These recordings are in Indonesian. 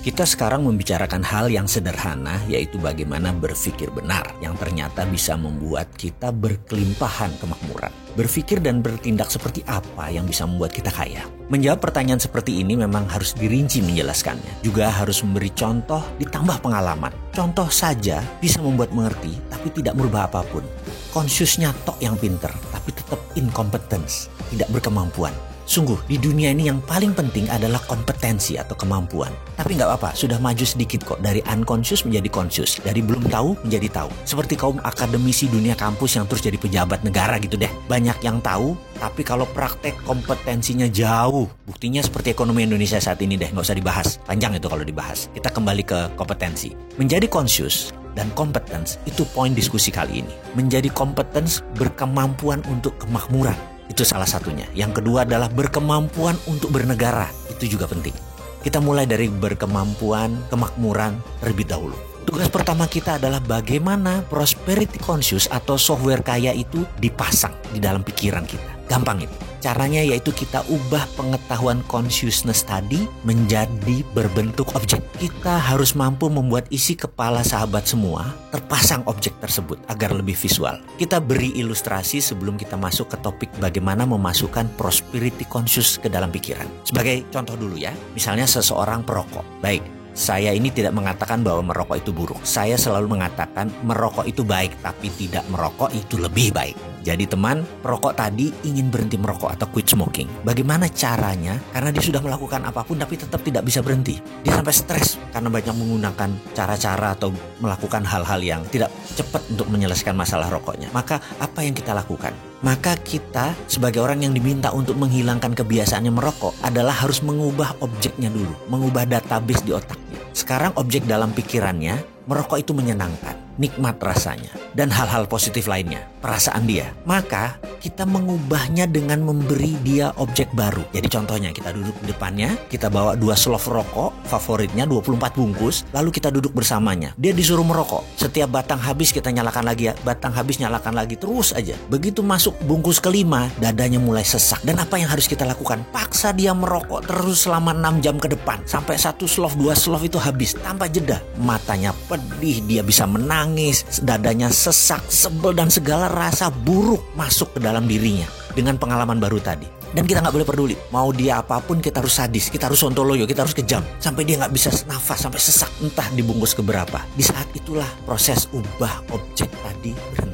Kita sekarang membicarakan hal yang sederhana, yaitu bagaimana berpikir benar, yang ternyata bisa membuat kita berkelimpahan kemakmuran. Berpikir dan bertindak seperti apa yang bisa membuat kita kaya? Menjawab pertanyaan seperti ini memang harus dirinci menjelaskannya. Juga harus memberi contoh ditambah pengalaman. Contoh saja bisa membuat mengerti, tapi tidak merubah apa pun. Konsiusnya tok yang pinter, tapi tetap incompetence, tidak berkemampuan. Sungguh, di dunia ini yang paling penting adalah kompetensi atau kemampuan. Tapi nggak apa-apa, sudah maju sedikit kok. Dari unconscious menjadi conscious. Dari belum tahu menjadi tahu. Seperti kaum akademisi dunia kampus yang terus jadi pejabat negara gitu deh. Banyak yang tahu, tapi kalau praktek kompetensinya jauh. Buktinya seperti ekonomi Indonesia saat ini deh, nggak usah dibahas. Panjang itu kalau dibahas. Kita kembali ke kompetensi. Menjadi conscious dan competence itu poin diskusi kali ini. Menjadi competence berkemampuan untuk kemakmuran itu salah satunya. Yang kedua adalah berkemampuan untuk bernegara. Itu juga penting. Kita mulai dari berkemampuan, kemakmuran terlebih dahulu. Tugas pertama kita adalah bagaimana prosperity conscious atau software kaya itu dipasang di dalam pikiran kita. Gampang itu. Caranya yaitu kita ubah pengetahuan consciousness tadi menjadi berbentuk objek. Kita harus mampu membuat isi kepala sahabat semua terpasang objek tersebut agar lebih visual. Kita beri ilustrasi sebelum kita masuk ke topik bagaimana memasukkan prosperity conscious ke dalam pikiran. Sebagai contoh dulu ya, misalnya seseorang perokok. Baik, saya ini tidak mengatakan bahwa merokok itu buruk. Saya selalu mengatakan merokok itu baik, tapi tidak merokok itu lebih baik. Jadi teman, perokok tadi ingin berhenti merokok atau quit smoking. Bagaimana caranya? Karena dia sudah melakukan apa pun tapi tetap tidak bisa berhenti. Dia sampai stres karena banyak menggunakan cara-cara atau melakukan hal-hal yang tidak cepat untuk menyelesaikan masalah rokoknya. Maka apa yang kita lakukan? Maka kita sebagai orang yang diminta untuk menghilangkan kebiasaannya merokok adalah harus mengubah objeknya dulu, mengubah database di otaknya. Sekarang objek dalam pikirannya, merokok itu menyenangkan. Nikmat rasanya, dan hal-hal positif lainnya, perasaan dia. Maka kita mengubahnya dengan memberi dia objek baru. Jadi contohnya kita duduk di depannya, kita bawa dua slov rokok favoritnya 24 bungkus, lalu kita duduk bersamanya. Dia disuruh merokok. Setiap batang habis kita nyalakan lagi ya, batang habis nyalakan lagi terus aja. Begitu masuk bungkus kelima, dadanya mulai sesak. Dan apa yang harus kita lakukan? Paksa dia merokok terus selama 6 jam ke depan sampai satu slov dua slov itu habis tanpa jeda. Matanya pedih, dia bisa menang nangis, dadanya sesak, sebel dan segala rasa buruk masuk ke dalam dirinya dengan pengalaman baru tadi. Dan kita nggak boleh peduli. Mau dia apa pun kita harus sadis, kita harus sontoloyo, kita harus kejam. Sampai dia nggak bisa nafas, sampai sesak. Entah dibungkus keberapa. Di saat itulah proses ubah objek tadi berhenti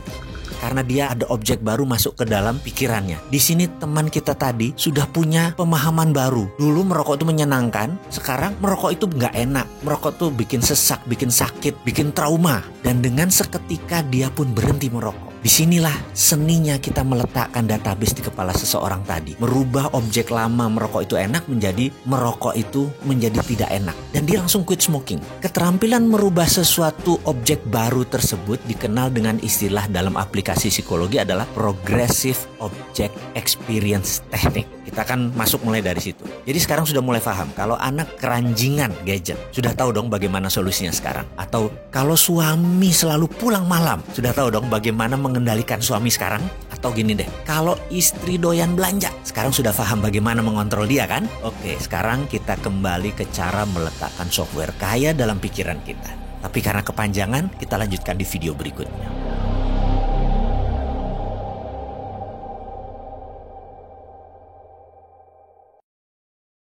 karena dia ada objek baru masuk ke dalam pikirannya. Di sini teman kita tadi sudah punya pemahaman baru. Dulu merokok itu menyenangkan, sekarang merokok itu nggak enak. Merokok tuh bikin sesak, bikin sakit, bikin trauma. Dan dengan seketika dia pun berhenti merokok. Di sinilah seninya kita meletakkan database di kepala seseorang tadi. Merubah objek lama merokok itu enak menjadi merokok itu menjadi tidak enak. Dan dia langsung quit smoking. Keterampilan merubah sesuatu objek baru tersebut dikenal dengan istilah dalam aplikasi psikologi adalah progressive object experience technique. Kita akan masuk mulai dari situ. Jadi sekarang sudah mulai paham kalau anak keranjingan gadget, sudah tahu dong bagaimana solusinya sekarang. Atau kalau suami selalu pulang malam, sudah tahu dong bagaimana mengendalikan suami sekarang. Atau gini deh, kalau istri doyan belanja, sekarang sudah paham bagaimana mengontrol dia kan? Oke, sekarang kita kembali ke cara meletakkan software kaya dalam pikiran kita. Tapi karena kepanjangan, kita lanjutkan di video berikutnya.